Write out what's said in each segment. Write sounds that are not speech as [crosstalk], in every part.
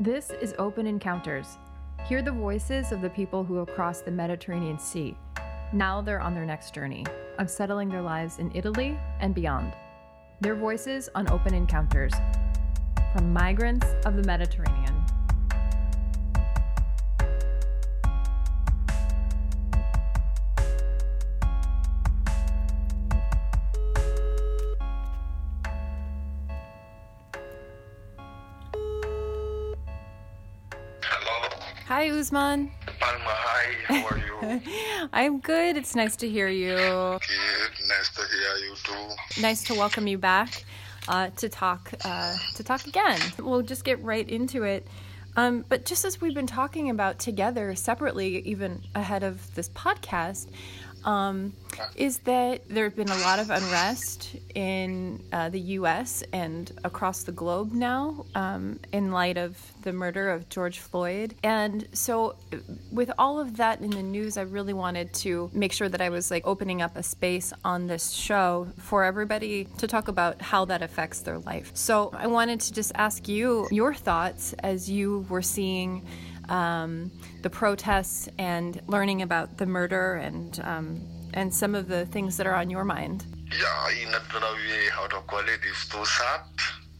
This is Open Encounters. Hear the voices of the people who have crossed the Mediterranean Sea. Now they're on their next journey of settling their lives in Italy and beyond. Their voices on Open Encounters from migrants of the Mediterranean. Hi, Usman. Palma. Hi, how are you? [laughs] I'm good. It's nice to hear you. Good, nice to hear you too. Nice to welcome you back uh, to talk uh, to talk again. We'll just get right into it. Um, but just as we've been talking about together separately, even ahead of this podcast, um, is that there have been a lot of unrest in uh, the U.S. and across the globe now um, in light of the murder of George Floyd. And so, with all of that in the news, I really wanted to make sure that I was like opening up a space on this show for everybody to talk about how that affects their life. So, I wanted to just ask you your thoughts as you were seeing um, the protests and learning about the murder and um, and some of the things that are on your mind. Yeah, in another way, how to call it, is too sad.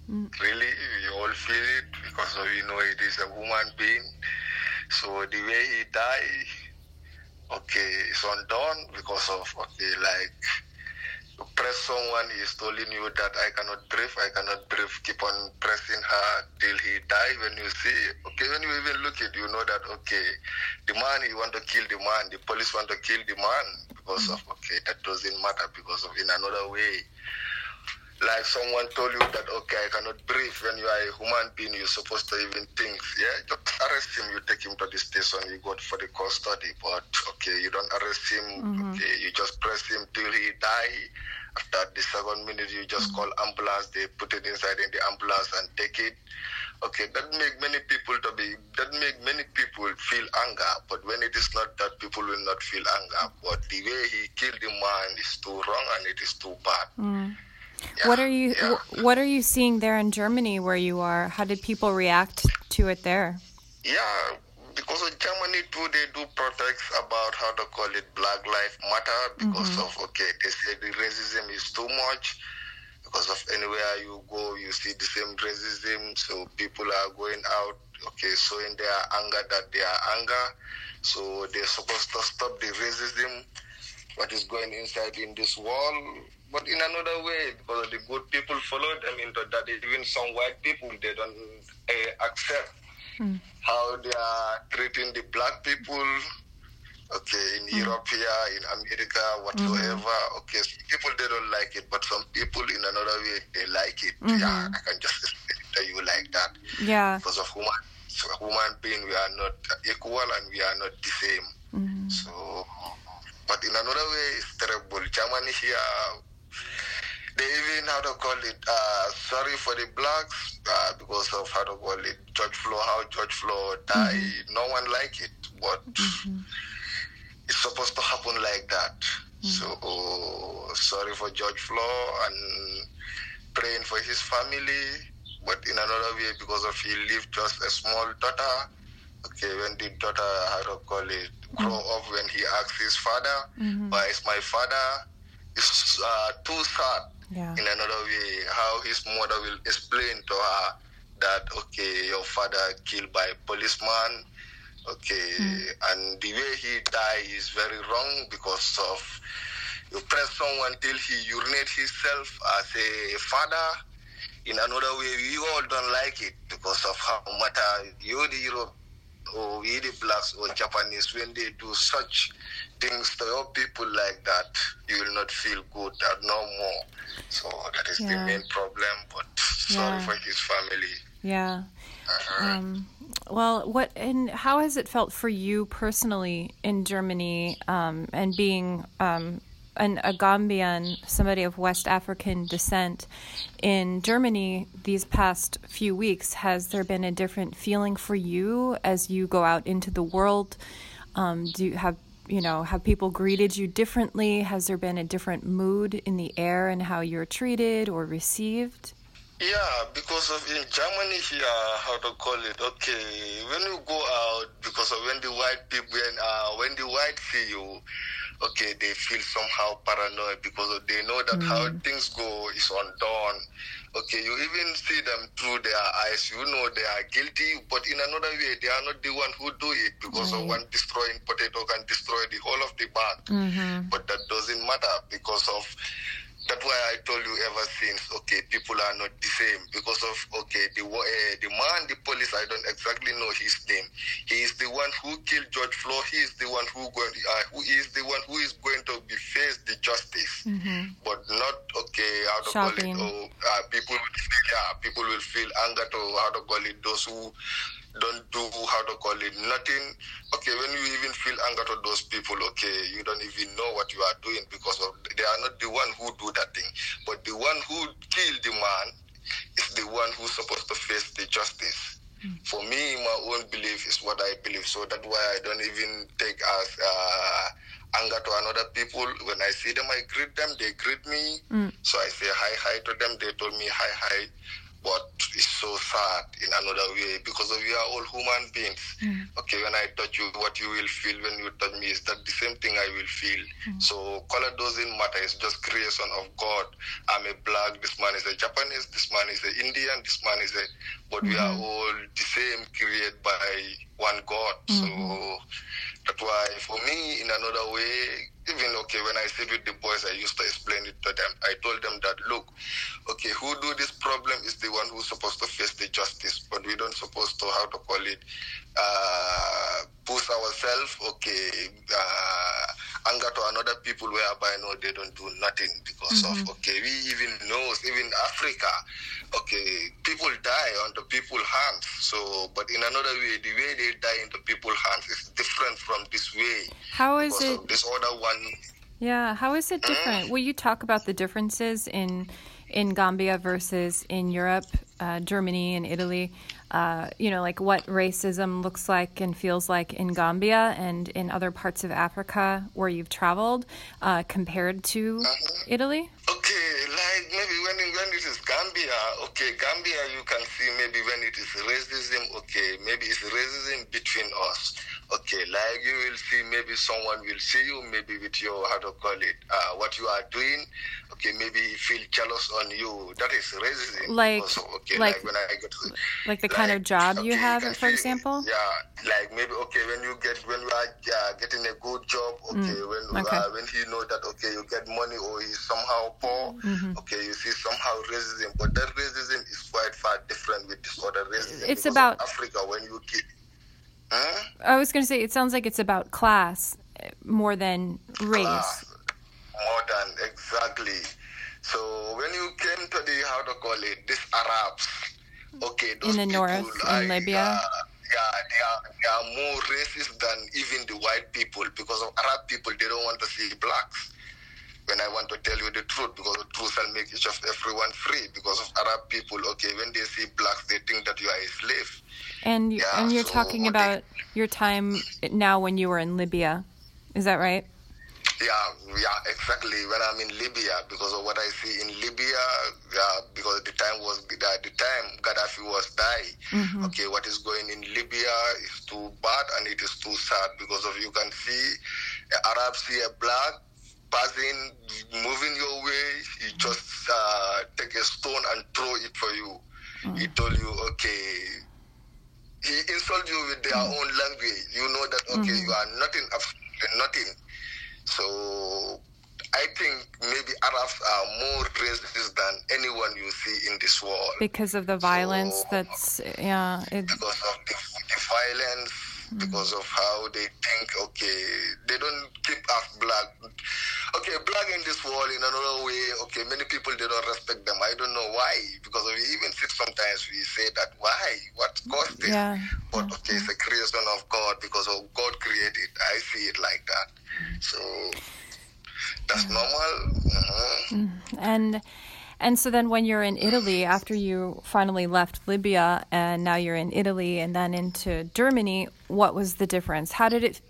Really, we all feel it because we know it is a human being. So the way he died, okay, it's undone because of okay, like press someone is telling you that I cannot breathe, I cannot breathe, keep on pressing her till he die. When you see, okay, when you even look at, you know that okay, the man he want to kill the man, the police want to kill the man because of okay, that doesn't matter because of in another way. Like someone told you that okay, I cannot breathe. When you are a human being, you're supposed to even think. Yeah, just arrest him. You take him to the station. You go for the custody. But okay, you don't arrest him. Mm-hmm. Okay, you just press him till he die. After the second minute, you just mm-hmm. call ambulance. They put it inside in the ambulance and take it. Okay, that make many people to be. That make many people feel anger. But when it is not that, people will not feel anger. But the way he killed the man is too wrong and it is too bad. Mm. Yeah, What are you yeah. What are you seeing there in Germany where you are? How did people react to it there? Yeah, because in Germany too, they do protests about how to call it Black Lives Matter because mm-hmm. of okay, they say the racism is too much. Because of anywhere you go, you see the same racism. So people are going out, okay, showing their anger that they are anger. So they're supposed to stop the racism, what is going inside in this wall. But in another way, because the good people follow them into that. Even some white people, they don't uh, accept hmm. how they are treating the black people. Okay, in hmm. Europe here, in America, whatsoever. Hmm. Okay, some people they don't like it, but some people in another way they like it. Yeah, I can just tell you like that Yeah. because of human so human being we are not equal and we are not the same so but in another way it's terrible germany here they even how to call it uh, sorry for the blacks uh, because of how to call it George Floyd how George Floyd died no one like it but it's supposed to happen like that so sorry for George Floyd and praying for his family, but in another way because of he lived just a small daughter. Okay, when the daughter, how to call it, grow up, when he asked his father, why is my father? It's uh, too sad. Yeah. In another way, how his mother will explain to her that okay, your father killed by a policeman. Okay, hmm. and the way he died is very wrong because of you press someone till he urinate himself as a father. In another way, we all don't like it because of how matter you the Europe oh, or we the blacks or Japanese when they do such things to your people like that, you will not feel good uh, no more. So that is Yeah. the main problem. But sorry Yeah. for his family. Yeah. Uh-huh. Um, well, what and how has it felt for you personally in Germany um, and being um, an, a Gambian, somebody of West African descent in Germany these past few weeks? Has there been a different feeling for you as you go out into the world? Um, do you have you know have people greeted you differently? Has there been a different mood in the air and how you're treated or received? Yeah, because of in Germany here, how to call it? Okay, when you go out, because of when the white people, when uh, when the white see you, okay, they feel somehow paranoid because they know that how things go is undone. Okay, you even see them through their eyes. You know they are guilty, but in another way, they are not the one who do it because of one destroying potato can destroy the whole of the bag. Mm-hmm. But that doesn't matter because of that's why I told you ever since, okay, people are not the same because of okay, the uh, the man, the police, I don't exactly know his name. He is the one who killed George Floyd. He is the one who going, uh, who is the one who is going to be faced the justice, but not okay. How to call it? Oh, uh, people will feel, yeah, people will feel anger to how to call it. Those who don't do how to call it nothing. Okay, when you even feel anger to those people, okay, you don't even know what you are doing because of they are not the one who do that thing, but the one who killed the man is the one who's supposed to face the justice. For me, my own belief is what I believe, so that's why I don't even take as uh, anger to another people. When I see them, I greet them. They greet me, so I say hi hi to them. They told me hi hi. But it's so sad in another way because we are all human beings. Mm. Okay, when I touch you, what you will feel when you touch me is that the same thing I will feel. Mm. So color doesn't matter. It's just creation of God. I'm a black. This man is a Japanese. This man is an Indian. This man is a. But we are mm-hmm. all the same, created by one God. So mm-hmm. that's why, for me, in another way, even okay, when I sit with the boys, I used to explain it to them. I told them that look, okay, who do this problem is the one who's supposed to face the justice, but we don't supposed to how to call it, uh, push ourselves, okay, uh, anger to another people whereby no, they don't do nothing because of okay, we even knows even Africa, okay, people die on the people hands. So, but in another way, the way they die in the people hands is different from this way. How is it? this other one Yeah, how is it different? Will you talk about the differences in in Gambia versus in Europe, uh, Germany, and Italy? Uh, you know, like what racism looks like and feels like in Gambia and in other parts of Africa where you've traveled, uh, compared to Italy. Okay, like maybe when when it is Gambia, okay, Gambia you can see maybe when it is racism, okay, maybe it's racism between us. Okay, like you will see maybe someone will see you maybe with your how to call it, uh, what you are doing. Okay, maybe he feel jealous on you. That is racism. Like- also, okay, like- like, when I get to, like the kind of job you have, can for see- example? Yeah, like maybe okay when you get when you are uh, getting a good job, okay, when Mm, okay. Uh, when he know that okay you get money or he's somehow poor, Mm-hmm. okay, you see somehow racism, but that racism is quite far different with this other racism. It's about- Africa when you keep. Huh? I was going to say it sounds like it's about class more than race. Class. More than exactly. So when you came to the how to call it, these Arabs, okay, those the people, north, in Libya? uh, yeah, they are, they are more racist than even the white people because of Arab people. They don't want to see blacks. When I want to tell you the truth, because the truth will make each of everyone free. Because of Arab people, okay, when they see blacks, they think that you are a slave. And you, Yeah, and you're so talking what they- about your time now when you were in Libya. Is that right? Yeah, yeah, exactly. When I'm in Libya, because of what I see in Libya, yeah, because the time was the, the time Gaddafi was dying. Okay, what is going in Libya is too bad and it is too sad because of you can see uh, Arabs see a black passing, moving your way, he just uh, take a stone and throw it for you. Mm. He told you, okay, he insult you with their mm. own language. You know that okay, mm-hmm. you are nothing, absolutely nothing. So I think maybe Arabs are more racist than anyone you see in this world Because of the violence So- that's yeah, It's... because of the, the violence, mm. because of how they think. Okay, they don't keep us black. Okay, black in this world in another way. Okay, many people they don't respect them. I don't know why. Because we even sit sometimes we say that why? What caused this? Yeah, But okay, it's a creation of God because of God created. I see it like that. So that's normal. Mhm. and And so then when you're in Italy, after you finally left Libya and now you're in Italy and then into Germany, what was the difference? How did it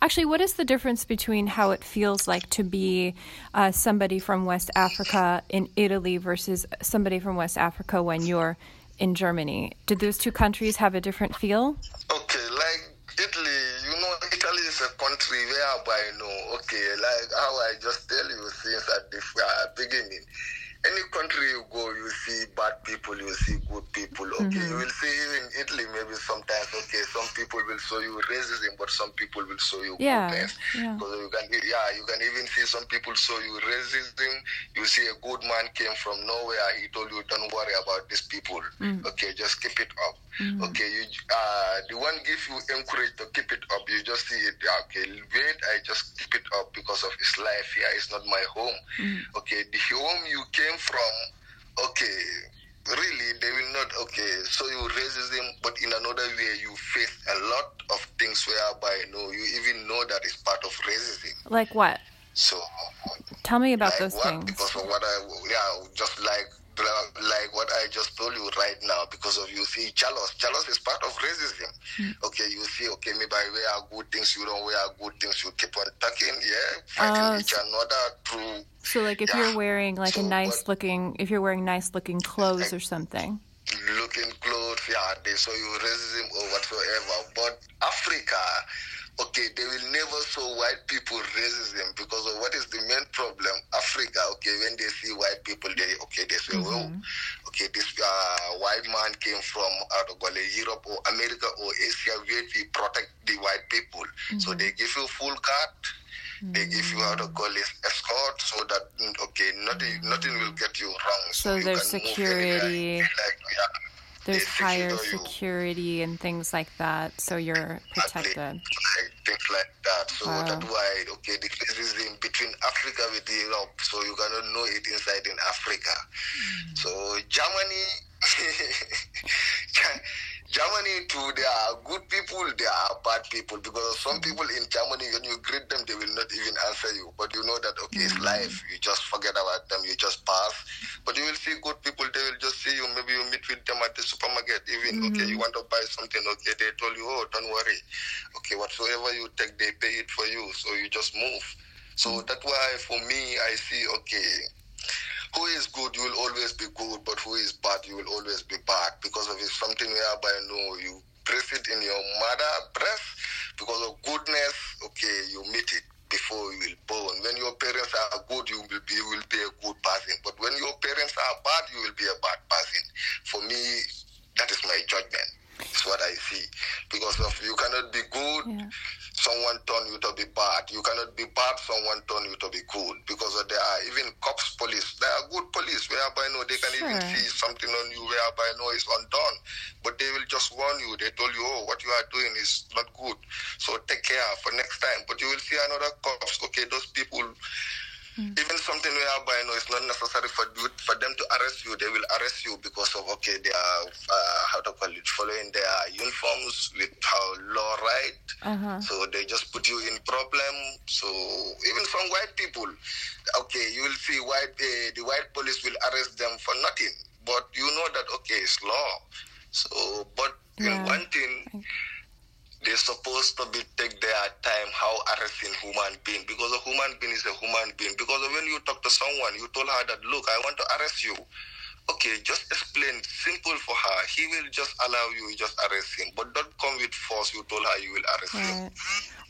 actually? What is the difference between how it feels like to be uh, somebody from West Africa in Italy versus somebody from West Africa when you're in Germany? Did those two countries have a different feel? Okay, like Italy, you know, Italy is a country whereby, you know, okay, like how I just tell you since at the uh, beginning any country you go, bad people, you see good people. Okay, mm-hmm. you will see in Italy maybe sometimes. Okay, some people will show you racism, but some people will show you yeah, goodness. Yeah. Because you can, yeah, you can even see some people show you racism. You see a good man came from nowhere. He told you, don't worry about these people. Mm-hmm. Okay, just keep it up. Mm-hmm. Okay, you, uh, the one give you encourage to keep it up. You just see it. Okay, wait, I just keep it up because of his life. Yeah, it's not my home. Mm-hmm. Okay, the home you came from, okay, really they will not okay so you racism but in another way you face a lot of things whereby you know you even know that is part of racism like what so tell me about like those what? things because of what i yeah just like like what I just told you right now, because of you see, jealous. Jealous is part of racism. Mm. Okay, you see, okay, maybe I wear good things, you don't wear good things, you keep on talking, yeah, fighting uh, each another through. So, like, if yeah. you're wearing like so, a nice looking, if you're wearing nice looking clothes like, or something. Looking clothes, yeah, they show you racism or whatsoever. But Africa, okay, they will never show white people racism because of what is the main problem? Africa, okay, when they see white people, they okay, they say, mm-hmm. oh, okay, this uh, white man came from out of Europe or America or Asia, where we protect the white people. Mm-hmm. So they give you full card. Hmm. Eh, they give you how to call it escort so that mm, okay nothing nothing will get you wrong. So, so there's security. Like, yeah, there's higher security and things like that, so you're protected. Things like that. So wow. that's why okay, the crisis in between Africa with Europe, so you cannot know it inside in Africa. Mm. So Germany [laughs] Germany too, there are good people, there are bad people because some mm. people in Germany, when you greet them, they will not even answer you. But you know that okay, it's mm. life. You just forget about them. You just pass. But you will see good people. They will just see you. Maybe you meet with them at the supermarket. Even mm-hmm. okay, you want to buy something. Okay, they told you, oh, don't worry. Okay, whatsoever you take, they pay it for you. So you just move. So that's why for me, I see okay who is good, you will always be good, but who is bad, you will always be bad because of it's something whereby no, you breathe it in your mother breath because of goodness. Okay, you meet it before you will born. When your parents are good, you will be you will be a good person. But when your parents are bad, you will be a bad person. For me, that is my judgment. It's what I see. Because of you cannot be good. Yeah someone turn you to be bad. You cannot be bad, someone turn you to be good. Because there are even cops, police. There are good police whereby no, they can sure. even see something on you whereby no, it's undone. But they will just warn you. They told you, oh, what you are doing is not good. So take care for next time. But you will see another cops. Okay, those people Mm. Even something whereby you know it's not necessary for for them to arrest you, they will arrest you because of okay, they are uh, how to call it, following their uniforms with how law right. Uh-huh. So they just put you in problem. So even some white people, okay, you will see white uh, the white police will arrest them for nothing, but you know that okay, it's law. So, but yeah. in one thing they're supposed to be take their time how arresting human being because a human being is a human being. Because when you talk to someone you told her that look i want to arrest you okay just explain. Simple for her. He will just allow you just arrest him. But don't come with force. You told her you will arrest right. him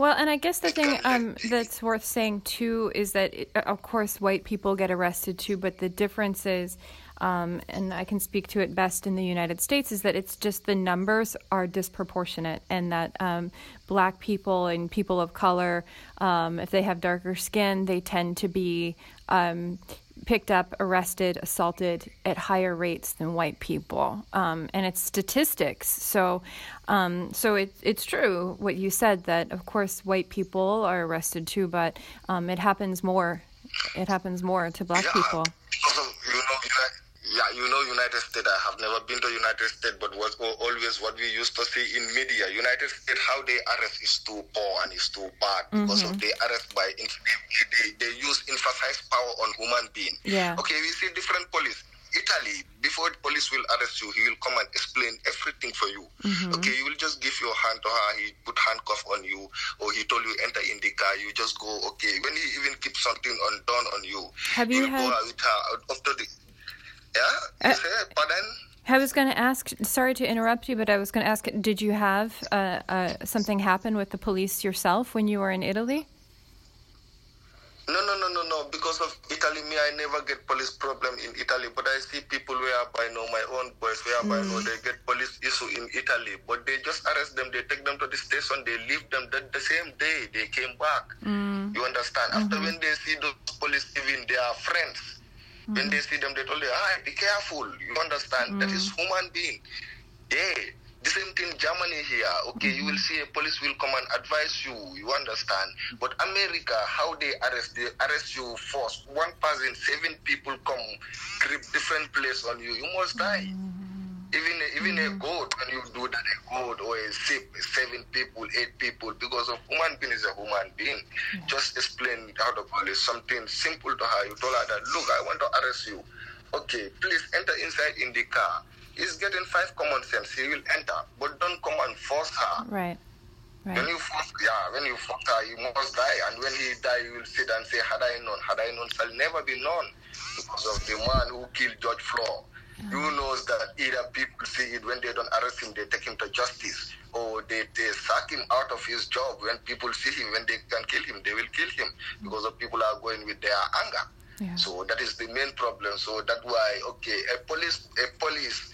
well and i guess the thing um, that's worth saying too is that it, of course white people get arrested too but the difference is um, and I can speak to it best in the United States, is that it's just the numbers are disproportionate, and that um, black people and people of color, um, if they have darker skin, they tend to be um, picked up, arrested, assaulted at higher rates than white people, um, and it's statistics. So, um, so it, it's true what you said that of course white people are arrested too, but it happens more. It happens more to black yeah, people. Because of, you know, yeah, you know, United States. I have never been to United States, but was always what we used to see in media. United States, how they arrest is too poor and is too bad because Mm-hmm. of they arrest by they, they use emphasize power on human being. Yeah. Okay, we see different police. Italy, before the police will arrest you, he will come and explain everything for you. Mm-hmm. Okay, you will just give your hand to her, he put handcuff on you, or he told you enter in the car, you just go, okay. When he even keep something undone on you, Have you will go out with her after the yeah, Uh, say, pardon? I was going to ask. Sorry to interrupt you, but I was going to ask. Did you have uh, uh, something happen with the police yourself when you were in Italy? No, no, no, no, no. Because of Italy, me, I never get police problem in Italy. But I see people where I know my own boys where I know they get police issue in Italy. But they just arrest them, they take them to the station, they leave them that the same day they came back. You understand? After when they see those police even they are friends. When they see them, they told them, ah, be careful. You understand? That mm-hmm. is human being. Yeah. The same thing Germany here. Okay, you mm-hmm. will see a police will come and advise you. You understand? Mm-hmm. But America, how they arrest, they arrest you first. One person, seven people come, grip different place on you. You must die. Even a, even a goat, when you do that, or a sheep, seven people, eight people, because of human being is a human being. Just explain how the police something simple to her. You told her that, look, I want to arrest you. Okay, please enter inside in the car. He's getting five common sense. He will enter, but don't come and force her. Right. Right. When you force, yeah, when you force her, you must die. And when he die, you will sit and say, "Had I known, had I known, shall never be known," because of the man who killed George Floyd. You knows that either people see it when they don't arrest him, they take him to justice, or they, they sack him out of his job. When people see him, when they can kill him, they will kill him because the people are going with their anger. Yeah. So that is the main problem. So that's why, okay, a police, a police.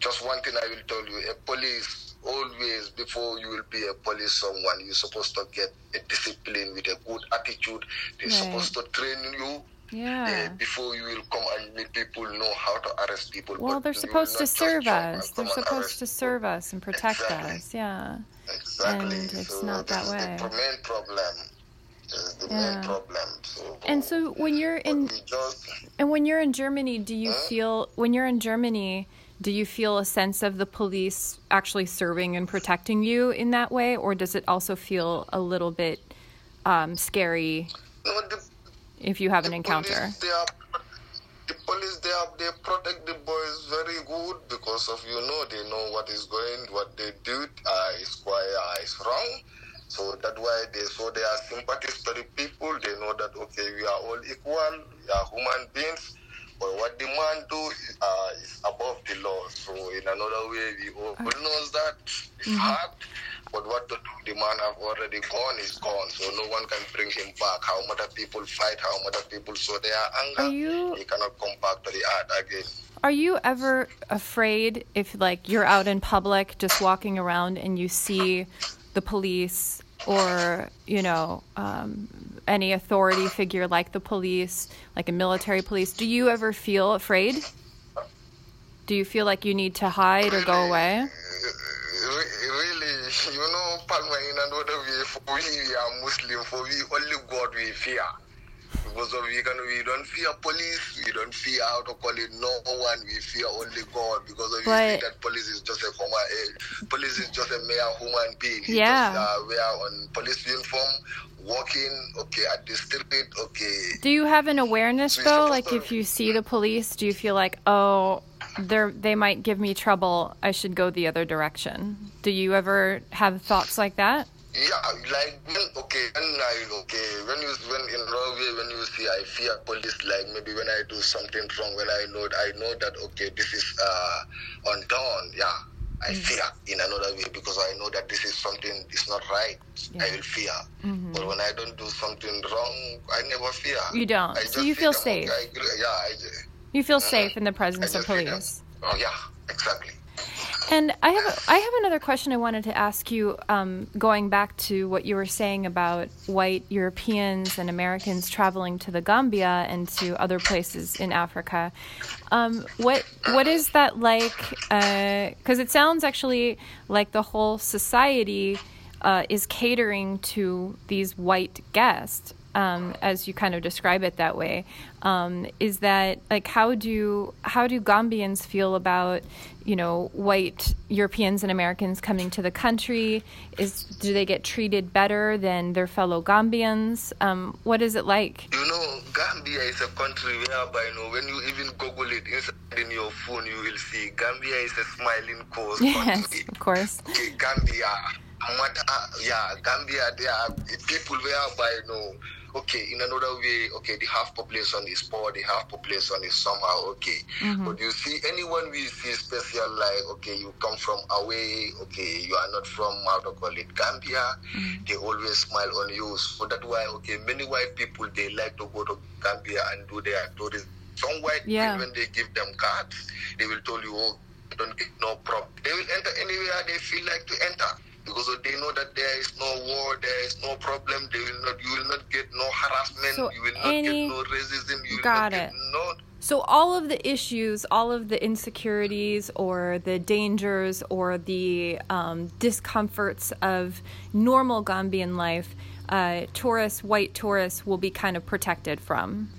Just one thing I will tell you: a police always before you will be a police someone, you're supposed to get a discipline with a good attitude. They're Right. supposed to train you. Yeah. uh, before you will come and make people know how to arrest people. Well, they're supposed to serve us. They're supposed to serve us and protect Exactly. us. Yeah. Exactly. and it's so not that way. the main problem. The Yeah. main problem. So, And so when you're in just and when you're in Germany, do you feel when you're in Germany, do you feel a sense of the police actually serving and protecting you in that way, or does it also feel a little bit um, scary no, the, if you have an encounter? Police, they are, the police, they are, they protect the boys very good because of you know they know what is going, what they do uh, is quite uh, is wrong. So that's why they so they are sympathies to the people. They know that okay, we are all equal, we are human beings. But what the man do uh, is above the law. So in another way, we all knows that it's hard. But what to do? The man have already gone. Is gone. So no one can bring him back. How much people fight? How much people show their anger? Are you- He cannot come back to the art again. Are you ever afraid if like you're out in public just walking around and you see the police or you know um, any authority figure like the police, like a military police? Do you ever feel afraid? Do you feel like you need to hide or go away? Re- Really, you know, Palma way, for we, are Muslim, for we only God we fear. Because of we can we don't fear police, we don't fear how to call it no one, we fear only God. Because of we But- that police is just a human, eh, police is just a mere human being. Yeah. Just, uh, we are on police uniform, walking, okay, at the street, okay. Do you have an awareness So though? Like if you see the police, do you feel like, oh, they're they might give me trouble. I should go the other direction. Do you ever have thoughts like that? Yeah, like okay, when I okay, when you when in Norway when you see I fear police, like maybe when I do something wrong, when I know I know that okay, this is uh on undone, yeah. I fear in another way because I know that this is something is not right. I will fear. But when I don't do something wrong, I never fear. You don't. So you feel safe. I yeah, I, You feel safe in the presence of police. Oh yeah, exactly. And I have a, I have another question I wanted to ask you, um, going back to what you were saying about white Europeans and Americans traveling to the Gambia and to other places in Africa. Um, what what is that like? Because it sounds actually like the whole society uh, is catering to these white guests. Um, as you kind of describe it that way, um, is that like how do how do Gambians feel about you know white Europeans and Americans coming to the country? Is do they get treated better than their fellow Gambians? Um, what is it like? You know, Gambia is a country whereby you know when you even Google it inside in your phone, you will see Gambia is a smiling coast. [laughs] Yes, country. of course. Okay, Gambia, yeah, Gambia, there are people whereby you know okay, in another way, okay, the half population is poor, the half population is somehow okay. Mm-hmm. But you see, anyone we see special, like, okay, you come from away, okay, you are not from, how to call it, Gambia, mm-hmm. they always smile on you. So that's why, okay, many white people, they like to go to Gambia and do their tourism. Some white yeah. people, when they give them cards, they will tell you, oh, don't get no problem. They will enter anywhere they feel like to enter because they know that there is no war, there is no problem. They will not, you will not get no harassment. So you will not any, get no racism. You got it. no. So all of the issues, all of the insecurities, or the dangers, or the um, discomforts of normal Gambian life, uh, tourists, white tourists, will be kind of protected from.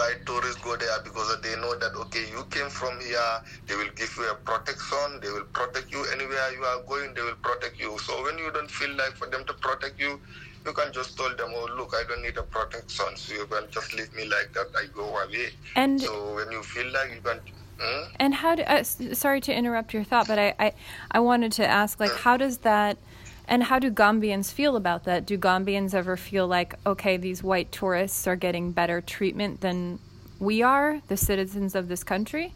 Exactly. When the white tourists go there, because they know that okay, you came from here, they will give you a protection. They will protect you anywhere you are going. They will protect you. So when you don't feel like for them to protect you, you can just tell them, oh look, I don't need a protection, so you can just leave me like that. I go away. And so when you feel like you can. Hmm? And how do? Uh, sorry to interrupt your thought, but I, I, I wanted to ask, like, how does that? And how do Gambians feel about that? Do Gambians ever feel like, okay, these white tourists are getting better treatment than we are, the citizens of this country?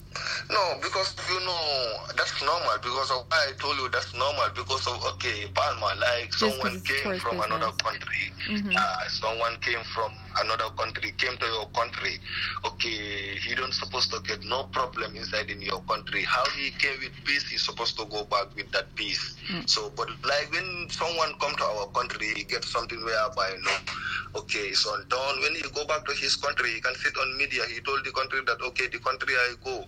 No, because you know that's normal. Because of I told you that's normal. Because of okay, Palma, like Just someone came from business. another country. Mm-hmm. Uh, someone came from another country, came to your country. Okay, he don't supposed to get no problem inside in your country. How he came with peace, he's supposed to go back with that peace. Mm. So, but like when someone come to our country, he get something whereby no, okay, it's on down. When he go back to his country, he can sit on media. He told the country that okay, the country I go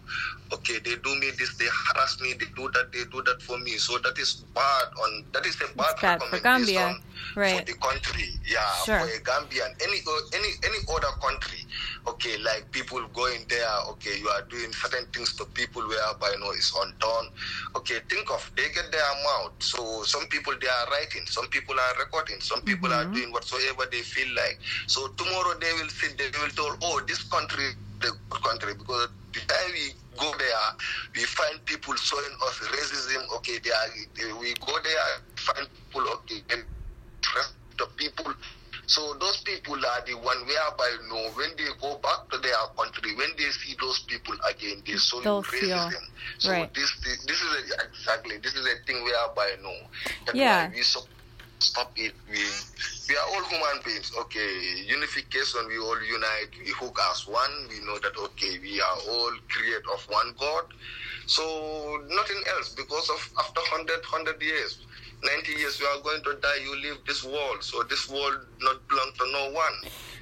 okay, they do me this, they harass me, they do that, they do that for me. So that is bad on that is a bad, bad for Gambia, right. for the country. Yeah, sure. for a Gambian, any any any other country. Okay, like people going there. Okay, you are doing certain things to people whereby you know it's undone. Okay, think of they get their amount So some people they are writing, some people are recording, some people mm-hmm. are doing whatsoever they feel like. So tomorrow they will sit, they will tell, oh, this country the good country because the time we go there, we find people showing us racism. Okay, they are, they, we go there, find people, okay, people. So those people are the one whereby you know when they go back to their country, when they see those people again, they They'll racism. Feel, so right. this, this this is a, exactly this is a thing whereby you know that yeah. we so stop it. We we are all human beings. Okay, unification. We all unite. We hook as one. We know that okay, we are all created of one God. So nothing else because of after 100, 100 years, 90 years, we are going to die. You leave this world. So this world not belong to no one.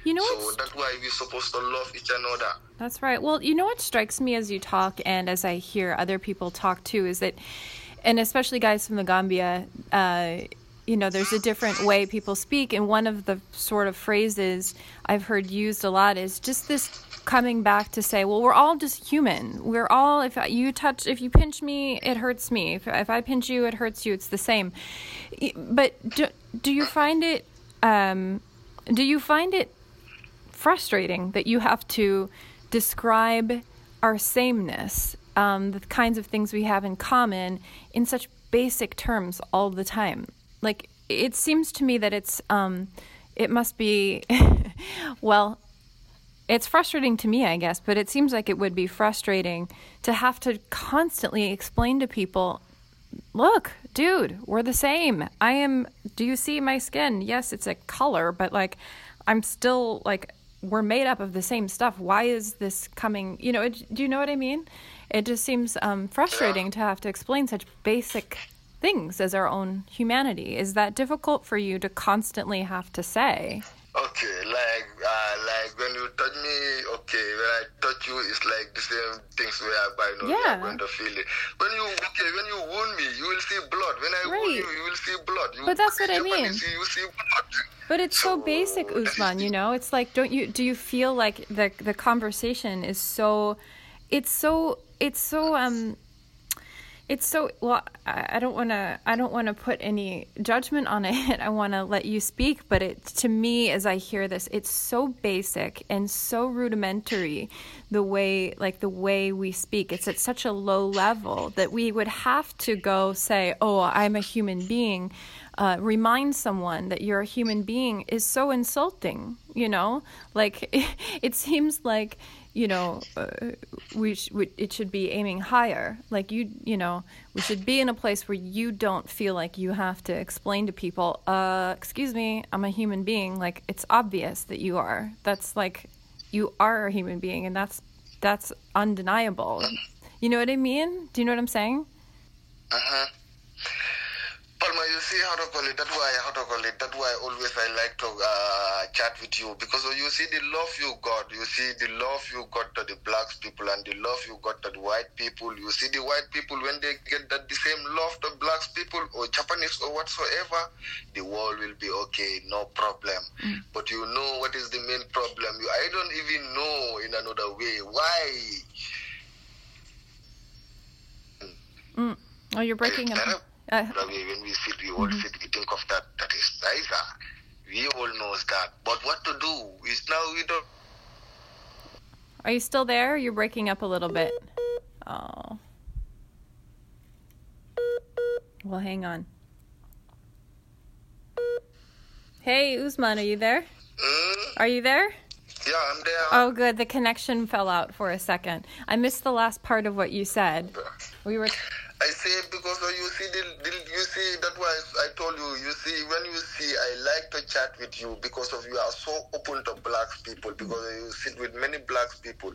You know, so that's why we're supposed to love each another. That's right. Well, you know what strikes me as you talk and as I hear other people talk too is that, and especially guys from the Gambia. Uh, you know, there's a different way people speak. And one of the sort of phrases I've heard used a lot is just this coming back to say, well, we're all just human. We're all, if you touch, if you pinch me, it hurts me. If, if I pinch you, it hurts you. It's the same. But do, do you find it, um, do you find it frustrating that you have to describe our sameness, um, the kinds of things we have in common, in such basic terms all the time? like it seems to me that it's um it must be [laughs] well it's frustrating to me i guess but it seems like it would be frustrating to have to constantly explain to people look dude we're the same. I am do you see my skin? Yes it's a color but like i'm still like we're made up of the same stuff. Why is this coming? You know it, do you know what i mean? It just seems um, frustrating to have to explain such basic things as our own humanity. Is that difficult for you to constantly have to say? Okay, it's like the same things where I know yeah. you're going to feel it. When you okay, when you wound me, you will see blood. When I right. wound you, you will see blood. You, but that's what I mean. See, you see blood. But it's so, so basic, Usman. You know, it's like, don't you? Do you feel like the the conversation is so? It's so. It's so. Um. It's so well. I don't want to. I don't want to put any judgment on it. [laughs] I want to let you speak. But it to me, as I hear this, it's so basic and so rudimentary. The way, like the way we speak, it's at such a low level that we would have to go say, "Oh, I'm a human being." uh, remind someone that you're a human being is so insulting. You know, like it, [laughs] it seems like you know uh, we, sh- we, it should be aiming higher. Like you you know we should be in a place where you don't feel like you have to explain to people. Uh, excuse me, I'm a human being. Like it's obvious that you are. That's like you are a human being, and that's that's undeniable. You know what I mean? Do you know what I'm saying? Uh huh. You see how to call it. That's why how to call it. That's why always I like to uh, chat with you because you see the love you got. You see the love you got to the black people and the love you got to the white people. You see the white people when they get that the same love to black people or Japanese or whatsoever, the world will be okay, no problem. Mm. But you know what is the main problem? You, I don't even know in another way why. Mm. Oh, you're breaking up. Uh, when we sit, we all mm-hmm. sit, we think of that. That is Liza. We all knows that. But what to do is now we don't. Are you still there? You're breaking up a little bit. Oh. Well, hang on. Hey, Usman, are you there? Mm? Are you there? Yeah, I'm there. Oh, good. The connection fell out for a second. I missed the last part of what you said. We were. I say because you see, the, told you. You see, when you see, I like to chat with you because of you are so open to black people because you sit with many black people.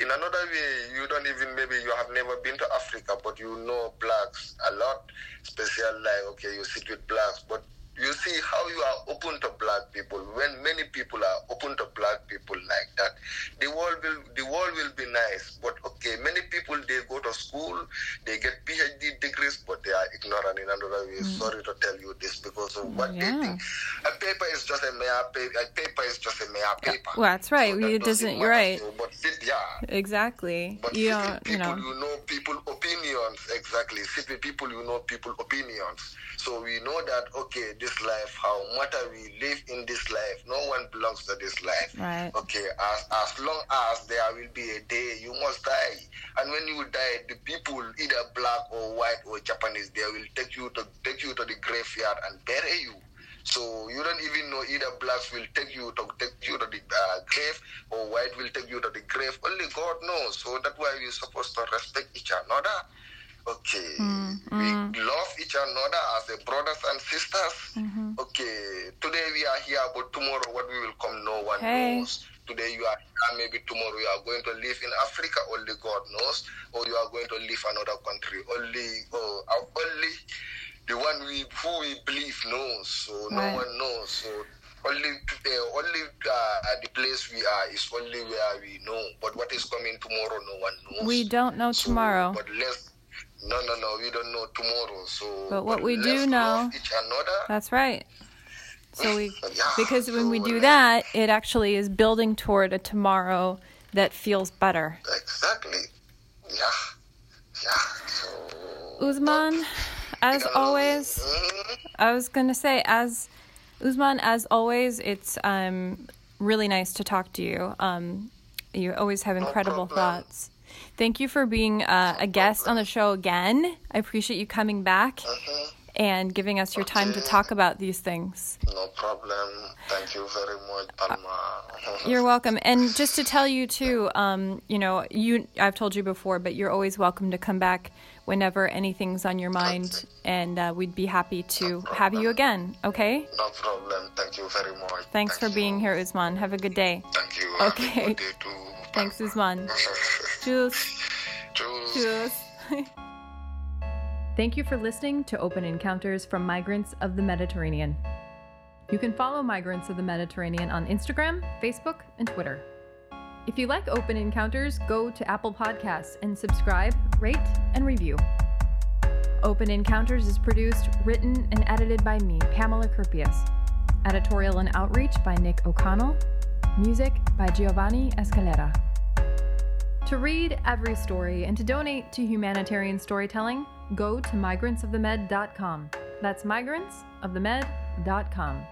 In another way, you don't even maybe you have never been to Africa, but you know blacks a lot. Special like okay, you sit with blacks, but you see how you are open to black people. When many people are open to black people like that, the world will the world will be nice. But okay, many people they go to school, they get PhD degrees, but they are ignorant in another way. Mm. Sorry to tell you this because of what yeah. they think. A paper is just a mere paper. A paper is just a mere paper. Well, that's right. So that it doesn't. You're right. So, but yeah. Exactly. But you, people, you know. you know exactly. Sit with people you know people opinions. So we know that okay, this life, how matter we live in this life, no one belongs to this life. Right. Okay, as as long as there will be a day you must die. And when you die, the people, either black or white or Japanese, they will take you to take you to the graveyard and bury you. So you don't even know either blacks will take you to take you to the uh, grave or white will take you to the grave. Only God knows. So that's why we're supposed to respect each another. Okay. Mm, we mm. love each another as a brothers and sisters. Mm-hmm. Okay. Today we are here, but tomorrow what we will come, no one hey. knows. Today you are here, maybe tomorrow you are going to live in Africa, only God knows, or you are going to live another country, only, oh, only the one we who we believe knows. So right. no one knows. So only uh, only uh, the place we are is only where we know. But what is coming tomorrow, no one knows. We don't know so, tomorrow. But let's no, no, no. We don't know tomorrow. So, but what but we do know. That's right. So we, [laughs] yeah, because when so we do that, it actually is building toward a tomorrow that feels better. Exactly. Yeah. Yeah. So, Usman, as always, mm-hmm. I was gonna say, as Usman, as always, it's um really nice to talk to you. Um, you always have incredible no thoughts. Thank you for being uh, a guest on the show again. I appreciate you coming back uh-huh. and giving us your okay. time to talk about these things. No problem. Thank you very much, Palma. you're welcome. And just to tell you too, um, you know, you I've told you before, but you're always welcome to come back whenever anything's on your mind, and uh, we'd be happy to no have you again. Okay? No problem. Thank you very much. Thanks Thank for you. being here, Usman. Have a good day. Thank you. Okay. Thanks, Usman. [laughs] Tschüss. Tschüss. Thank you for listening to Open Encounters from Migrants of the Mediterranean. You can follow Migrants of the Mediterranean on Instagram, Facebook, and Twitter. If you like Open Encounters, go to Apple Podcasts and subscribe, rate, and review. Open Encounters is produced, written, and edited by me, Pamela Kurpius. Editorial and outreach by Nick O'Connell. Music by Giovanni Escalera. To read every story and to donate to humanitarian storytelling, go to migrantsofthemed.com. That's migrantsofthemed.com.